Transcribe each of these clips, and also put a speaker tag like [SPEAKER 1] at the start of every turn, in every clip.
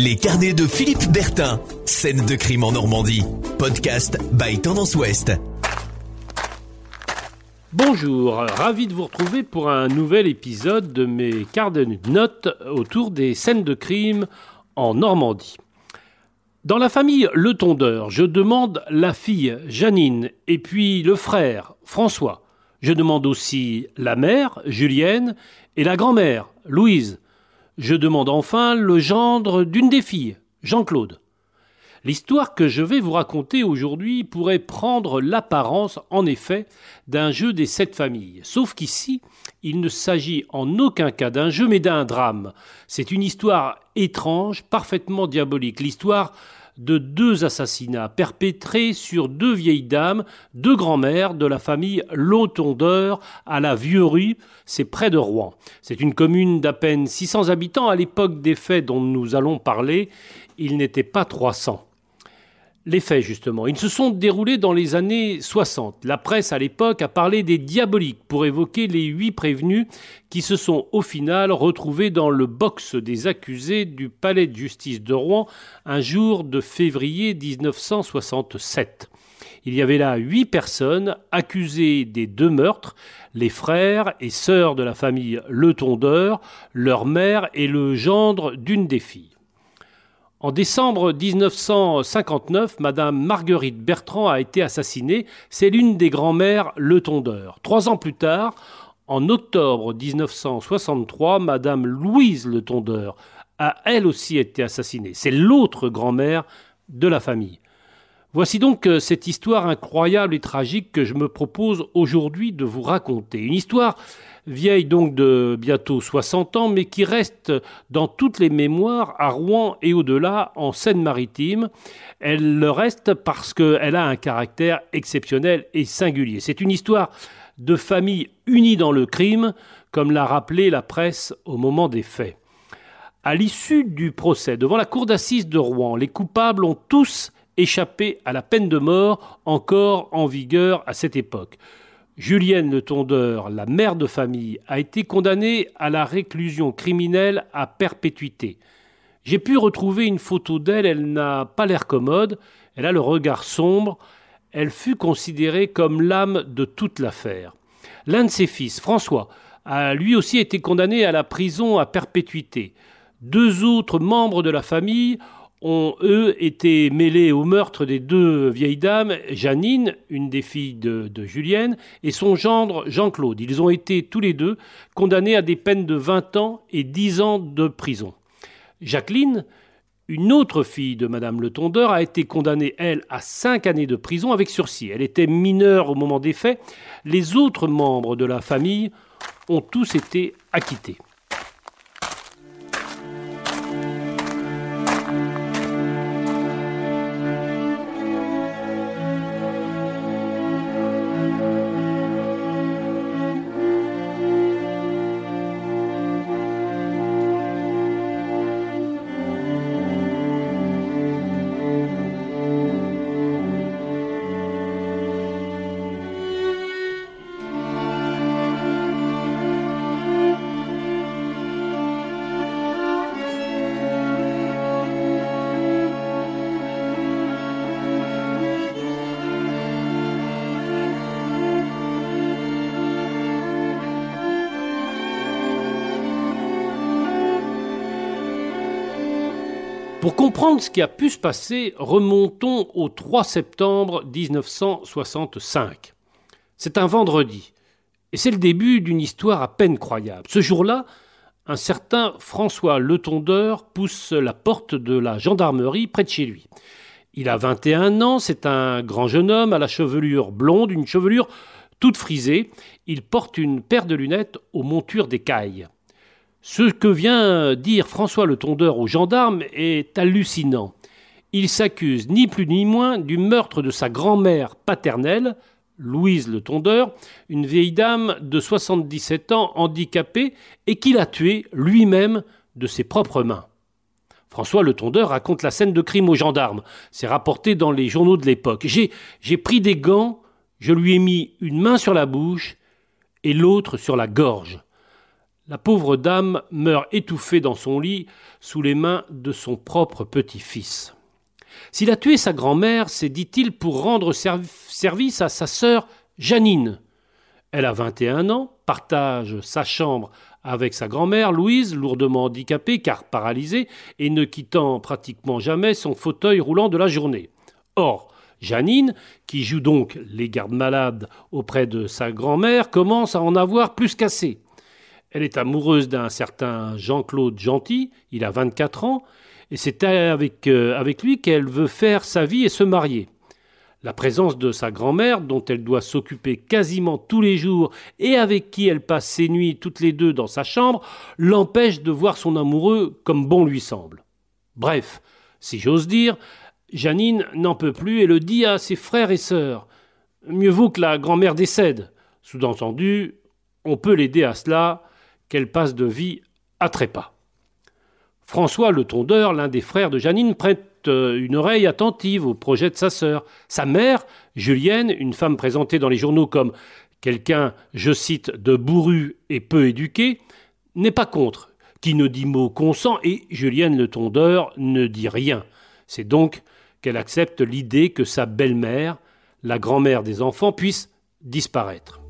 [SPEAKER 1] Les carnets de Philippe Bertin. Scène de crime en Normandie. Podcast by Tendance Ouest.
[SPEAKER 2] Bonjour, ravi de vous retrouver pour un nouvel épisode de mes carnets de notes autour des scènes de crime en Normandie. Dans la famille Le Tondeur, je demande la fille Janine et puis le frère François. Je demande aussi la mère Julienne et la grand-mère Louise. Je demande enfin le gendre d'une des filles, Jean-Claude. L'histoire que je vais vous raconter aujourd'hui pourrait prendre l'apparence, en effet, d'un jeu des sept familles. Sauf qu'ici, il ne s'agit en aucun cas d'un jeu, mais d'un drame. C'est une histoire étrange, parfaitement diabolique. L'histoire de deux assassinats perpétrés sur deux vieilles dames, deux grands-mères de la famille Lotondeur à la Vieux-Rue, c'est près de Rouen. C'est une commune d'à peine 600 habitants à l'époque des faits dont nous allons parler, il n'était pas 300 les faits, justement. Ils se sont déroulés dans les années 60. La presse, à l'époque, a parlé des diaboliques pour évoquer les huit prévenus qui se sont, au final, retrouvés dans le box des accusés du palais de justice de Rouen un jour de février 1967. Il y avait là huit personnes accusées des deux meurtres, les frères et sœurs de la famille Le Tondeur, leur mère et le gendre d'une des filles. En décembre 1959, Madame Marguerite Bertrand a été assassinée. C'est l'une des grands-mères Le Tondeur. Trois ans plus tard, en octobre 1963, Madame Louise Le Tondeur a elle aussi été assassinée. C'est l'autre grand-mère de la famille. Voici donc euh, cette histoire incroyable et tragique que je me propose aujourd'hui de vous raconter. Une histoire vieille donc de bientôt 60 ans, mais qui reste dans toutes les mémoires à Rouen et au-delà en Seine-Maritime. Elle le reste parce qu'elle a un caractère exceptionnel et singulier. C'est une histoire de famille unie dans le crime, comme l'a rappelé la presse au moment des faits. À l'issue du procès devant la cour d'assises de Rouen, les coupables ont tous échappé à la peine de mort encore en vigueur à cette époque. Julienne Le Tondeur, la mère de famille, a été condamnée à la réclusion criminelle à perpétuité. J'ai pu retrouver une photo d'elle, elle n'a pas l'air commode, elle a le regard sombre, elle fut considérée comme l'âme de toute l'affaire. L'un de ses fils, François, a lui aussi été condamné à la prison à perpétuité. Deux autres membres de la famille ont, eux, été mêlés au meurtre des deux vieilles dames, Janine, une des filles de, Julienne, et son gendre Jean-Claude. Ils ont été tous les deux condamnés à des peines de 20 ans et 10 ans de prison. Jacqueline, une autre fille de Madame Le Tondeur, a été condamnée, elle, à 5 années de prison avec sursis. Elle était mineure au moment des faits. Les autres membres de la famille ont tous été acquittés. Pour comprendre ce qui a pu se passer, remontons au 3 septembre 1965. C'est un vendredi, et c'est le début d'une histoire à peine croyable. Ce jour-là, un certain François Letondeur pousse la porte de la gendarmerie près de chez lui. Il a 21 ans, c'est un grand jeune homme à la chevelure blonde, une chevelure toute frisée. Il porte une paire de lunettes aux montures d'écailles. Ce que vient dire François le Tondeur aux gendarmes est hallucinant. Il s'accuse ni plus ni moins du meurtre de sa grand-mère paternelle, Louise le Tondeur, une vieille dame de 77 ans handicapée et qu'il a tuée lui-même de ses propres mains. François le Tondeur raconte la scène de crime aux gendarmes. C'est rapporté dans les journaux de l'époque. J'ai, j'ai pris des gants, je lui ai mis une main sur la bouche et l'autre sur la gorge. La pauvre dame meurt étouffée dans son lit sous les mains de son propre petit-fils. S'il a tué sa grand-mère, c'est, dit-il, pour rendre service à sa sœur Janine. Elle a 21 ans, partage sa chambre avec sa grand-mère, Louise, lourdement handicapée car paralysée et ne quittant pratiquement jamais son fauteuil roulant de la journée. Or, Janine, qui joue donc les gardes-malades auprès de sa grand-mère, commence à en avoir plus qu'assez. Elle est amoureuse d'un certain Jean-Claude Gentil, il a 24 ans, et c'est avec, euh, avec lui qu'elle veut faire sa vie et se marier. La présence de sa grand-mère, dont elle doit s'occuper quasiment tous les jours et avec qui elle passe ses nuits toutes les deux dans sa chambre, l'empêche de voir son amoureux comme bon lui semble. Bref, si j'ose dire, Janine n'en peut plus et le dit à ses frères et sœurs. Mieux vaut que la grand-mère décède. Sous-entendu, on peut l'aider à cela, qu'elle passe de vie à trépas. François le tondeur, l'un des frères de Janine, prête euh, une oreille attentive au projet de sa sœur. Sa mère, Julienne, une femme présentée dans les journaux comme quelqu'un, je cite, de bourru et peu éduqué, n'est pas contre, qui ne dit mot consent, et Julienne le tondeur ne dit rien. C'est donc qu'elle accepte l'idée que sa belle-mère, la grand-mère des enfants, puisse disparaître.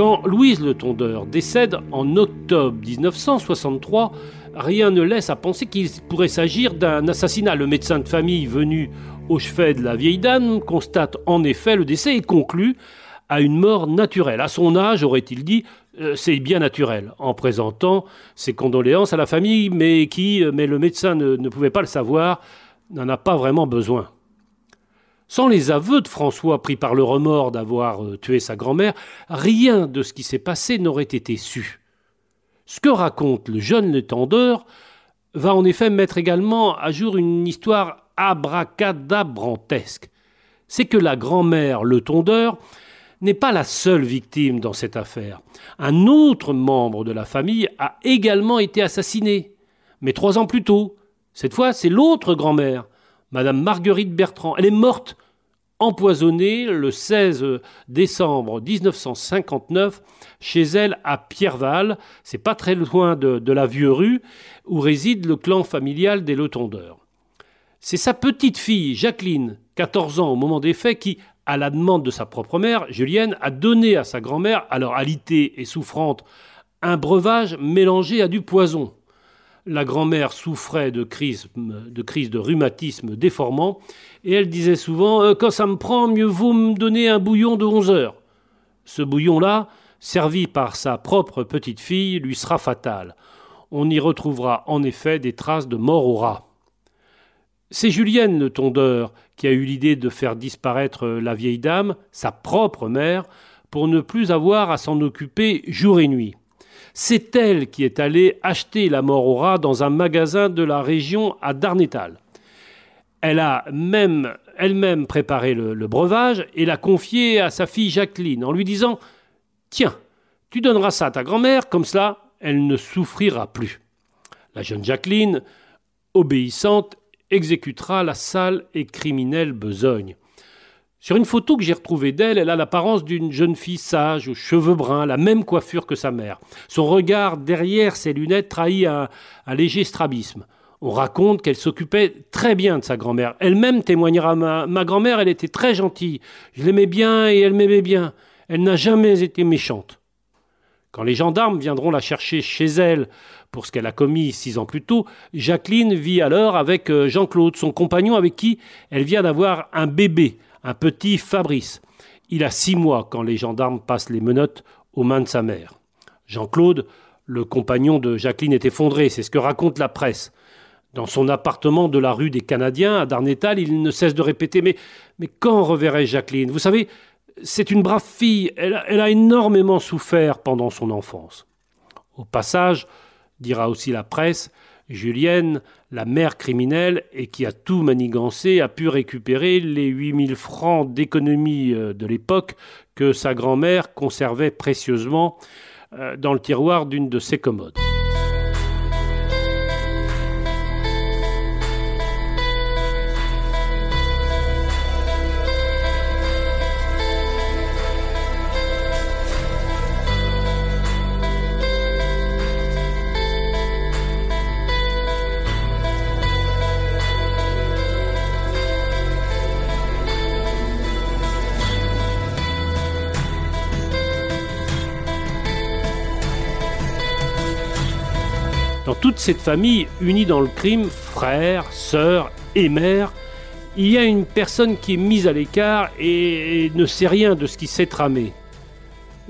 [SPEAKER 2] Quand Louise Le Tondeur décède en octobre 1963, rien ne laisse à penser qu'il pourrait s'agir d'un assassinat. Le médecin de famille venu au chevet de la vieille dame constate en effet le décès et conclut à une mort naturelle. À son âge, aurait-il dit, euh, c'est bien naturel, en présentant ses condoléances à la famille, mais qui, euh, mais le médecin ne pouvait pas le savoir, n'en a pas vraiment besoin. Sans les aveux de François pris par le remords d'avoir euh, tué sa grand-mère, rien de ce qui s'est passé n'aurait été su. Ce que raconte le jeune l'étendeur va en effet mettre également à jour une histoire abracadabrantesque. C'est que la grand-mère, le tondeur, n'est pas la seule victime dans cette affaire. Un autre membre de la famille a également été assassiné, mais trois ans plus tôt. Cette fois, c'est l'autre grand-mère, Madame Marguerite Bertrand. Elle est morte empoisonnée le 16 décembre 1959 chez elle à Pierreval, c'est pas très loin de, la Vieux Rue, où réside le clan familial des Letondeurs. C'est sa petite fille, Jacqueline, 14 ans au moment des faits, qui, à la demande de sa propre mère, Julienne, a donné à sa grand-mère, alors alitée et souffrante, un breuvage mélangé à du poison. La grand-mère souffrait de crises de, crise de rhumatisme déformant et elle disait souvent euh, Quand ça me prend, mieux vaut me donner un bouillon de 11 heures. Ce bouillon-là, servi par sa propre petite fille, lui sera fatal. On y retrouvera en effet des traces de mort au rat. C'est Julienne le tondeur qui a eu l'idée de faire disparaître la vieille dame, sa propre mère, pour ne plus avoir à s'en occuper jour et nuit. C'est elle qui est allée acheter la mort au rat dans un magasin de la région à Darnétal. Elle a même elle-même préparé le, breuvage et l'a confié à sa fille Jacqueline en lui disant Tiens, tu donneras ça à ta grand-mère, comme cela elle ne souffrira plus. La jeune Jacqueline, obéissante, exécutera la sale et criminelle besogne. Sur une photo que j'ai retrouvée d'elle, elle a l'apparence d'une jeune fille sage, aux cheveux bruns, la même coiffure que sa mère. Son regard derrière ses lunettes trahit un, léger strabisme. On raconte qu'elle s'occupait très bien de sa grand-mère. Elle-même témoignera ma, ma grand-mère, elle était très gentille. Je l'aimais bien et elle m'aimait bien. Elle n'a jamais été méchante. Quand les gendarmes viendront la chercher chez elle pour ce qu'elle a commis six ans plus tôt, Jacqueline vit alors avec euh, Jean-Claude, son compagnon avec qui elle vient d'avoir un bébé, un petit Fabrice. Il a six mois quand les gendarmes passent les menottes aux mains de sa mère. Jean-Claude, le compagnon de Jacqueline, est effondré, c'est ce que raconte la presse. Dans son appartement de la rue des Canadiens, à Darnétal, il ne cesse de répéter Mais, mais quand reverrai Jacqueline? Vous savez, C'est une brave fille, elle a, énormément souffert pendant son enfance. Au passage, dira aussi la presse, Julienne, la mère criminelle et qui a tout manigancé, a pu récupérer les 8000 francs d'économie euh, de l'époque que sa grand-mère conservait précieusement euh, dans le tiroir d'une de ses commodes. Cette famille unie dans le crime, frères, sœurs et mères, il y a une personne qui est mise à l'écart et ne sait rien de ce qui s'est tramé.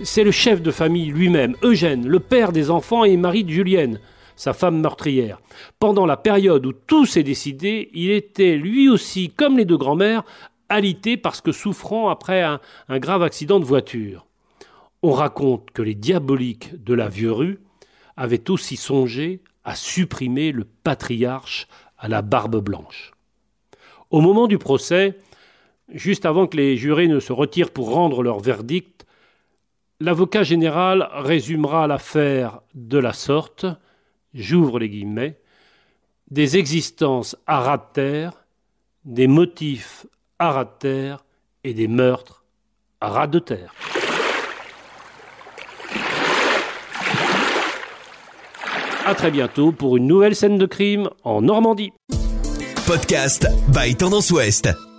[SPEAKER 2] C'est le chef de famille lui-même, Eugène, le père des enfants et mari de Julienne, sa femme meurtrière. Pendant la période où tout s'est décidé, il était lui aussi, comme les deux grands-mères, alité parce que souffrant après un, un grave accident de voiture. On raconte que les diaboliques de la vieux rue avaient aussi songé à supprimer le patriarche à la barbe blanche. Au moment du procès, juste avant que les jurés ne se retirent pour rendre leur verdict, l'avocat général résumera l'affaire de la sorte, j'ouvre les guillemets, des existences à ras de terre, des motifs à ras de terre et des meurtres à ras de terre. À très bientôt pour une nouvelle scène de crime en Normandie.
[SPEAKER 1] Podcast by Tendance Ouest.